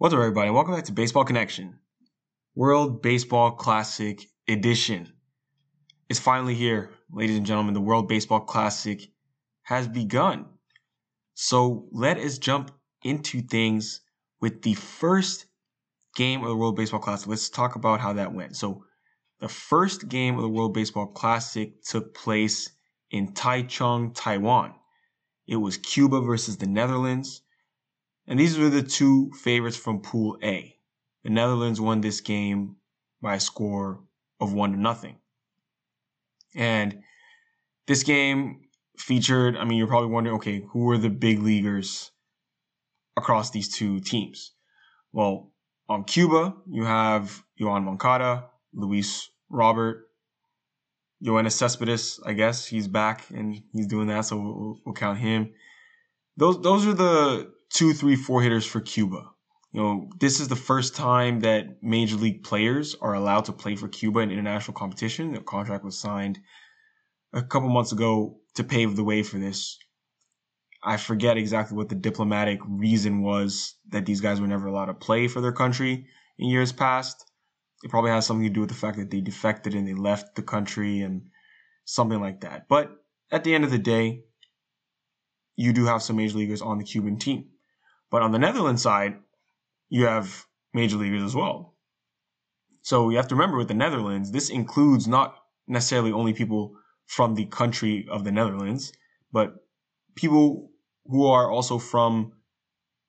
What's up, everybody? Welcome back to Baseball Connection, World Baseball Classic Edition. It's finally here, ladies and gentlemen. The World Baseball Classic has begun. So let us jump into things with the first game of the World Baseball Classic. Let's talk about how that went. So, the first game of the World Baseball Classic took place in Taichung, Taiwan. It was Cuba versus the Netherlands. And these were the two favorites from Pool A. The Netherlands won this game by a score of one to nothing. And this game featured, I mean, you're probably wondering, okay, who were the big leaguers across these two teams? Well, on Cuba, you have Yoan Moncada, Luis Robert, Yoenis Cespedes, I guess he's back and he's doing that, so we'll, we'll count him. Those those are the two, three, four hitters for Cuba. You know, this is the first time that major league players are allowed to play for Cuba in international competition. The contract was signed a couple months ago to pave the way for this. I forget exactly what the diplomatic reason was that these guys were never allowed to play for their country in years past. It probably has something to do with the fact that they defected and they left the country and something like that. But at the end of the day, you do have some major leaguers on the Cuban team. But on the Netherlands side, you have major leaguers as well. So you have to remember with the Netherlands, this includes not necessarily only people from the country of the Netherlands, but people who are also from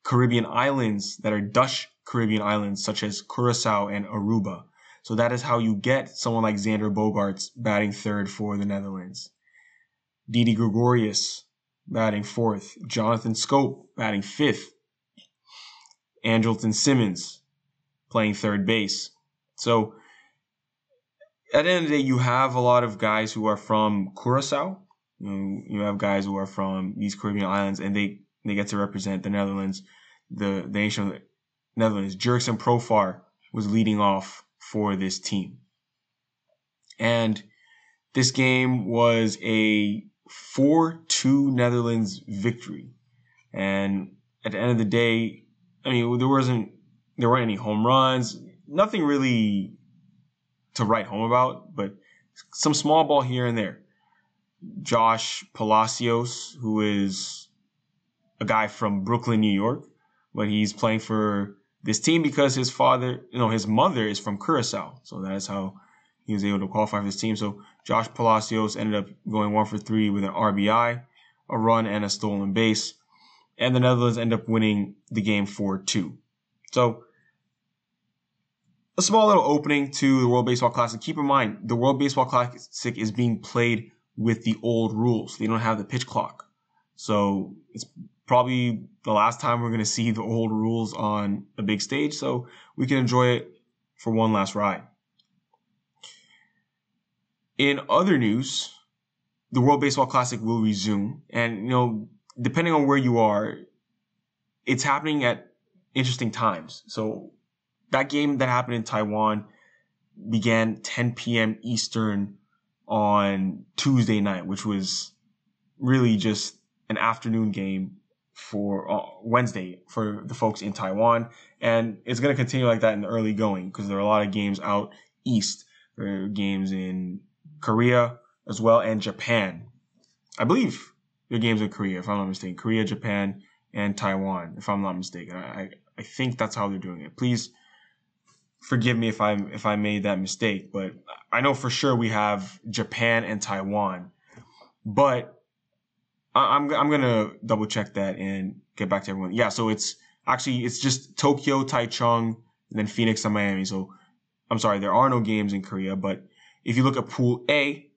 Caribbean islands that are Dutch Caribbean islands, such as Curacao and Aruba. So that is how you get someone like Xander Bogaerts batting third for the Netherlands. Didi Gregorius batting fourth. Jonathan Schoop batting fifth. Andrelton Simmons playing third base. So at the end of the day, you have a lot of guys who are from Curacao. You, you have guys who are from these Caribbean islands, and they, they get to represent the Netherlands, the, the nation of the Netherlands. Profar was leading off for this team. And this game was a 4 2 Netherlands victory. And at the end of the day, I mean, there wasn't there weren't any home runs, nothing really to write home about, but some small ball here and there. Josh Palacios, who is a guy from Brooklyn, New York, but he's playing for this team because his father, you know, his mother is from Curacao, so that's how he was able to qualify for this team. So Josh Palacios ended up going one for three with an RBI, a run, and a stolen base and the Netherlands end up winning the game 4 2. So, a small little opening to the World Baseball Classic. Keep in mind, the World Baseball Classic is being played with the old rules. They don't have the pitch clock. So, it's probably the last time we're going to see the old rules on a big stage. So, we can enjoy it for one last ride. In other news, the World Baseball Classic will resume. And, you know, depending on where you are, it's happening at interesting times. So that game that happened in Taiwan began 10 p.m. Eastern on Tuesday night, which was really just an afternoon game for uh, Wednesday for the folks in Taiwan. And it's going to continue like that in the early going because there are a lot of games out east. There are games in Korea as well and Japan. I believe their games in Korea, if I'm not mistaken. Korea, Japan, and Taiwan, if I'm not mistaken. I, I think that's how they're doing it. Please forgive me if I if I made that mistake, but I know for sure we have Japan and Taiwan. But I, I'm I'm gonna double check that and get back to everyone. Yeah, so it's actually it's just Tokyo, Taichung, and then Phoenix and Miami. So I'm sorry, there are no games in Korea, but if you look at Pool A,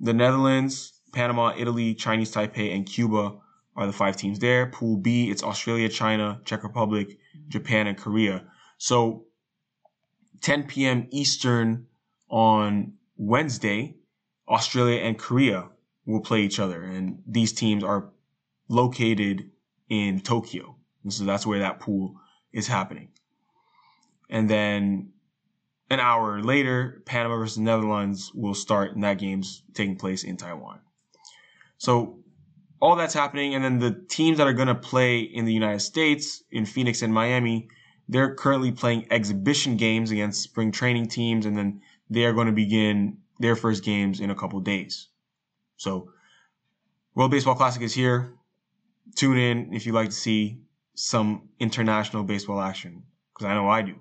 the Netherlands, Panama, Italy, Chinese Taipei, and Cuba are the five teams there. Pool B, it's Australia, China, Czech Republic, Japan, and Korea. So 10 p.m. Eastern on Wednesday, Australia and Korea will play each other. And these teams are located in Tokyo. And so that's where that pool is happening. And then an hour later, Panama versus Netherlands will start, and that game's taking place in Taiwan. So all that's happening, and then the teams that are going to play in the United States, in Phoenix and Miami, they're currently playing exhibition games against spring training teams, and then they are going to begin their first games in a couple days. So, World Baseball Classic is here. Tune in if you like to see some international baseball action, because I know I do.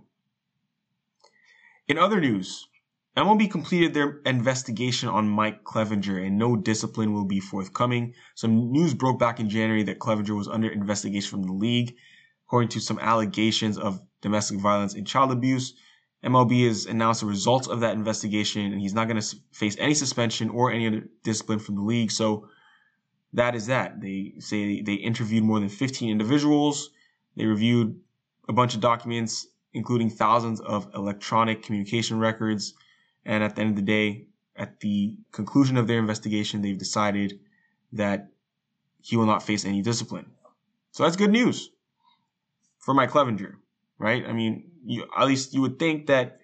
In other news, MLB completed their investigation on Mike Clevinger and no discipline will be forthcoming. Some news broke back in January that Clevinger was under investigation from the league, according to some allegations of domestic violence and child abuse. MLB has announced the results of that investigation and he's not going to face any suspension or any other discipline from the league. So that is that. They say they interviewed more than 15 individuals. They reviewed a bunch of documents, including thousands of electronic communication records. And at the end of the day, at the conclusion of their investigation, they've decided that he will not face any discipline. So that's good news for Mike Clevinger, right? I mean, you, at least you would think that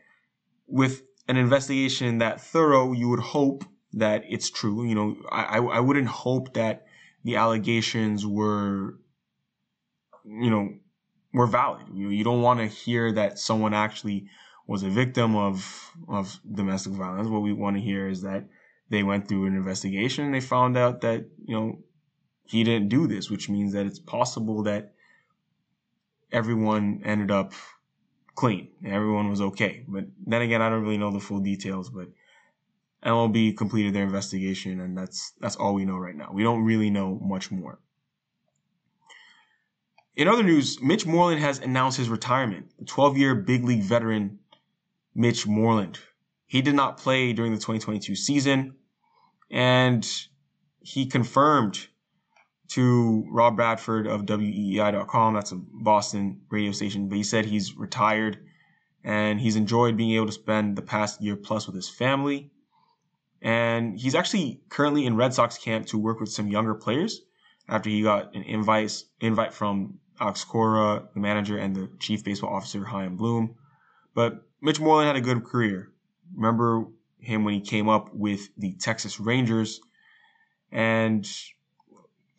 with an investigation that thorough, you would hope that it's true. You know, I, I wouldn't hope that the allegations were, you know, were valid. You, you don't want to hear that someone actually was a victim of, of domestic violence. What we want to hear is that they went through an investigation and they found out that, you know, he didn't do this, which means that it's possible that everyone ended up clean. Everyone was okay. But then again, I don't really know the full details, but MLB completed their investigation, and that's that's all we know right now. We don't really know much more. In other news, Mitch Moreland has announced his retirement. The 12-year big league veteran Mitch Moreland. He did not play during the 2022 season, and he confirmed to Rob Bradford of WEEI.com, that's a Boston radio station, but he said he's retired and he's enjoyed being able to spend the past year plus with his family. And he's actually currently in Red Sox camp to work with some younger players after he got an invite invite from Alex Cora, the manager, and the chief baseball officer, Chaim Bloom. But Mitch Moreland had a good career. Remember him when he came up with the Texas Rangers and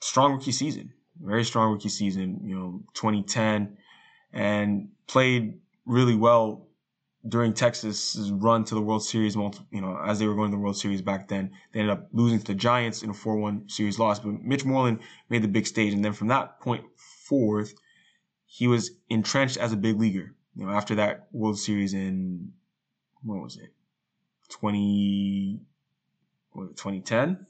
strong rookie season, very strong rookie season, you know, 2010 and played really well during Texas's run to the World Series, you know, as they were going to the World Series back then, they ended up losing to the Giants in a 4-1 series loss. But Mitch Moreland made the big stage, and then from that point forth, he was entrenched as a big leaguer. You know, after that World Series in what was it, 20, was it 2010,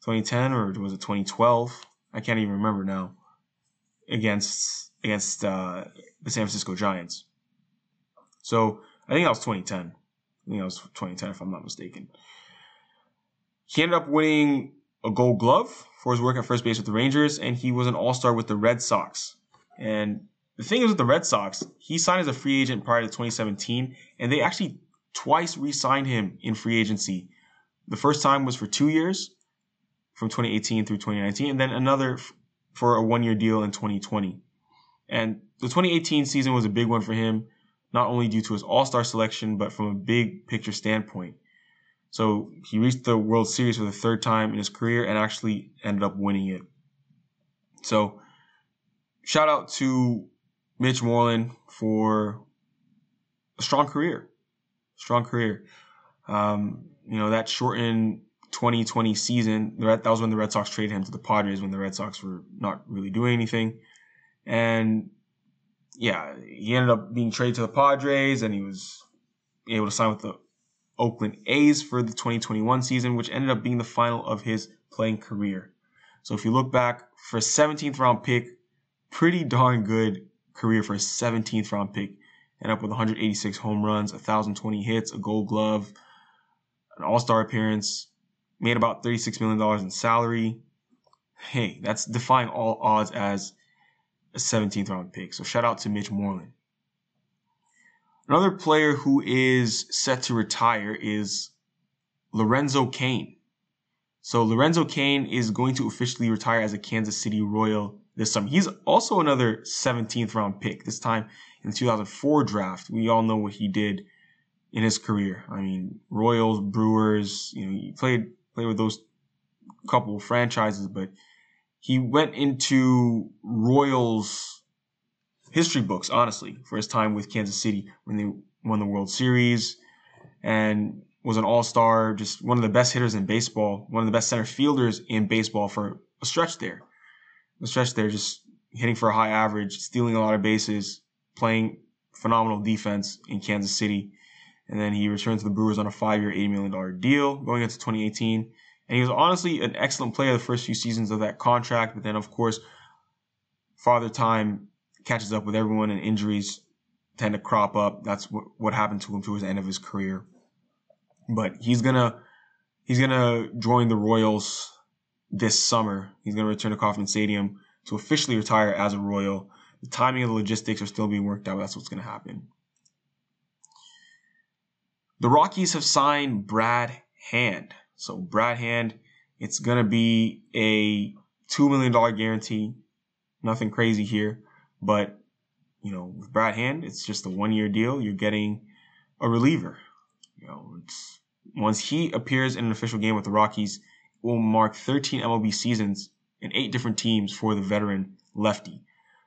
2010, or was it 2012? I can't even remember now. Against against uh, the San Francisco Giants. So I think that was 2010. I think that was 2010 if I'm not mistaken. He ended up winning a gold glove for his work at first base with the Rangers, and he was an all star with the Red Sox. And the thing is with the Red Sox, he signed as a free agent prior to 2017, and they actually twice re signed him in free agency. The first time was for two years, from 2018 through 2019, and then another for a one year deal in 2020. And the 2018 season was a big one for him not only due to his All Star selection, but from a big picture standpoint. So he reached the World Series for the third time in his career and actually ended up winning it. So shout out to Mitch Moreland for a strong career. Strong career. Um, you know, that shortened 2020 season, that was when the Red Sox traded him to the Padres when the Red Sox were not really doing anything. And yeah, he ended up being traded to the Padres and he was able to sign with the Oakland A's for the 2021 season, which ended up being the final of his playing career. So if you look back for a 17th round pick, pretty darn good career for a 17th round pick. and up with 186 home runs, 1,020 hits, a gold glove, an all star appearance, made about $36 million in salary. Hey, that's defying all odds as a 17th round pick. So shout out to Mitch Moreland. Another player who is set to retire is Lorenzo Cain. So Lorenzo Cain is going to officially retire as a Kansas City Royal this summer. He's also another 17th round pick, this time in the 2004 draft. We all know what he did in his career. I mean, Royals, Brewers, you know, he played played with those couple franchises, but he went into Royals history books, honestly, for his time with Kansas City when they won the World Series and was an all star, just one of the best hitters in baseball, one of the best center fielders in baseball for a stretch there. A stretch there, just hitting for a high average, stealing a lot of bases, playing phenomenal defense in Kansas City. And then he returned to the Brewers on a five year, $80 million deal going into 2018. And he was honestly an excellent player the first few seasons of that contract. But then, of course, Father Time catches up with everyone and injuries tend to crop up. That's what, what happened to him towards the end of his career. But he's gonna he's gonna join the Royals this summer. He's gonna return to Kauffman Stadium to officially retire as a Royal. The timing of the logistics are still being worked out. That's what's gonna happen. The Rockies have signed Brad Hand. So Brad Hand, it's gonna be a two million dollar guarantee. Nothing crazy here, but you know, with Brad Hand, it's just a one year deal. You're getting a reliever. You know, once he appears in an official game with the Rockies, will mark 13 MLB seasons and eight different teams for the veteran lefty.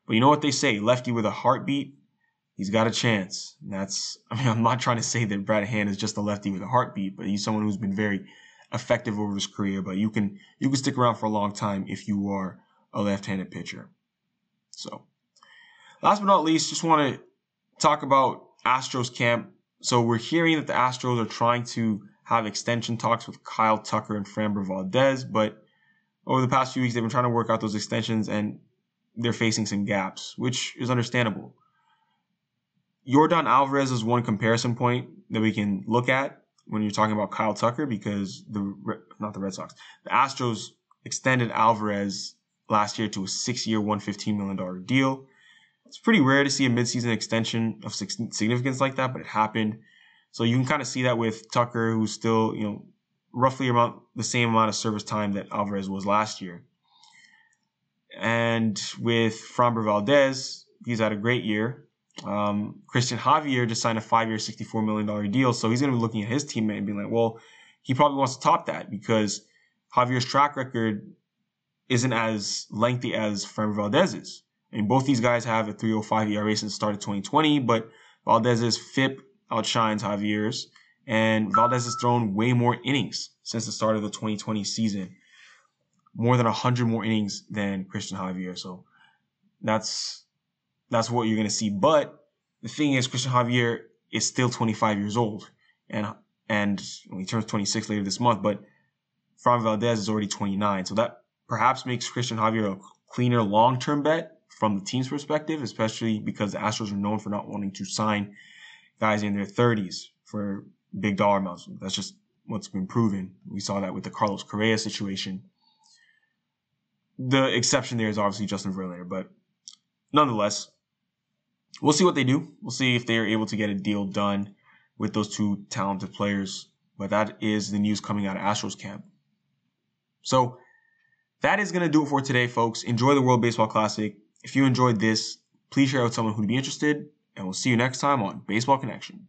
But you know what they say, lefty with a heartbeat, he's got a chance. And that's, I mean, I'm not trying to say that Brad Hand is just a lefty with a heartbeat, but he's someone who's been very effective over his career. But you can, you can stick around for a long time if you are a left-handed pitcher. So Last but not least, just want to talk about Astros camp. So we're hearing that the Astros are trying to have extension talks with Kyle Tucker and Framber Valdez, but over the past few weeks they've been trying to work out those extensions and they're facing some gaps, which is understandable. Yordan Alvarez is one comparison point that we can look at when you're talking about Kyle Tucker because the not the Red Sox, the Astros extended Alvarez last year to a six-year, $115 million deal. It's pretty rare to see a midseason extension of significance like that, but it happened. So you can kind of see that with Tucker, who's still, you know, roughly about the same amount of service time that Alvarez was last year. And with Framber Valdez, he's had a great year. Um, Cristian Javier just signed a five-year, $64 million deal. So he's going to be looking at his teammate and being like, well, he probably wants to top that because Javier's track record isn't as lengthy as Framber Valdez's. I mean, both these guys have a 305 ERA since the start of 2020, but Valdez's FIP outshines Javier's, and Valdez has thrown way more innings since the start of the 2020 season, more than 100 more innings than Cristian Javier. So that's that's what you're going to see. But the thing is, Cristian Javier is still 25 years old, and and he turns 26 later this month. But Fran Valdez is already 29, so that perhaps makes Cristian Javier a cleaner long-term bet from the team's perspective, especially because the Astros are known for not wanting to sign guys in their 30s for big dollar amounts. That's just what's been proven. We saw that with the Carlos Correa situation. The exception there is obviously Justin Verlander, but nonetheless, we'll see what they do. We'll see if they are able to get a deal done with those two talented players. But that is the news coming out of Astros camp. So that is going to do it for today, folks. Enjoy the World Baseball Classic. If you enjoyed this, please share it with someone who'd be interested, and we'll see you next time on Baseball Connection.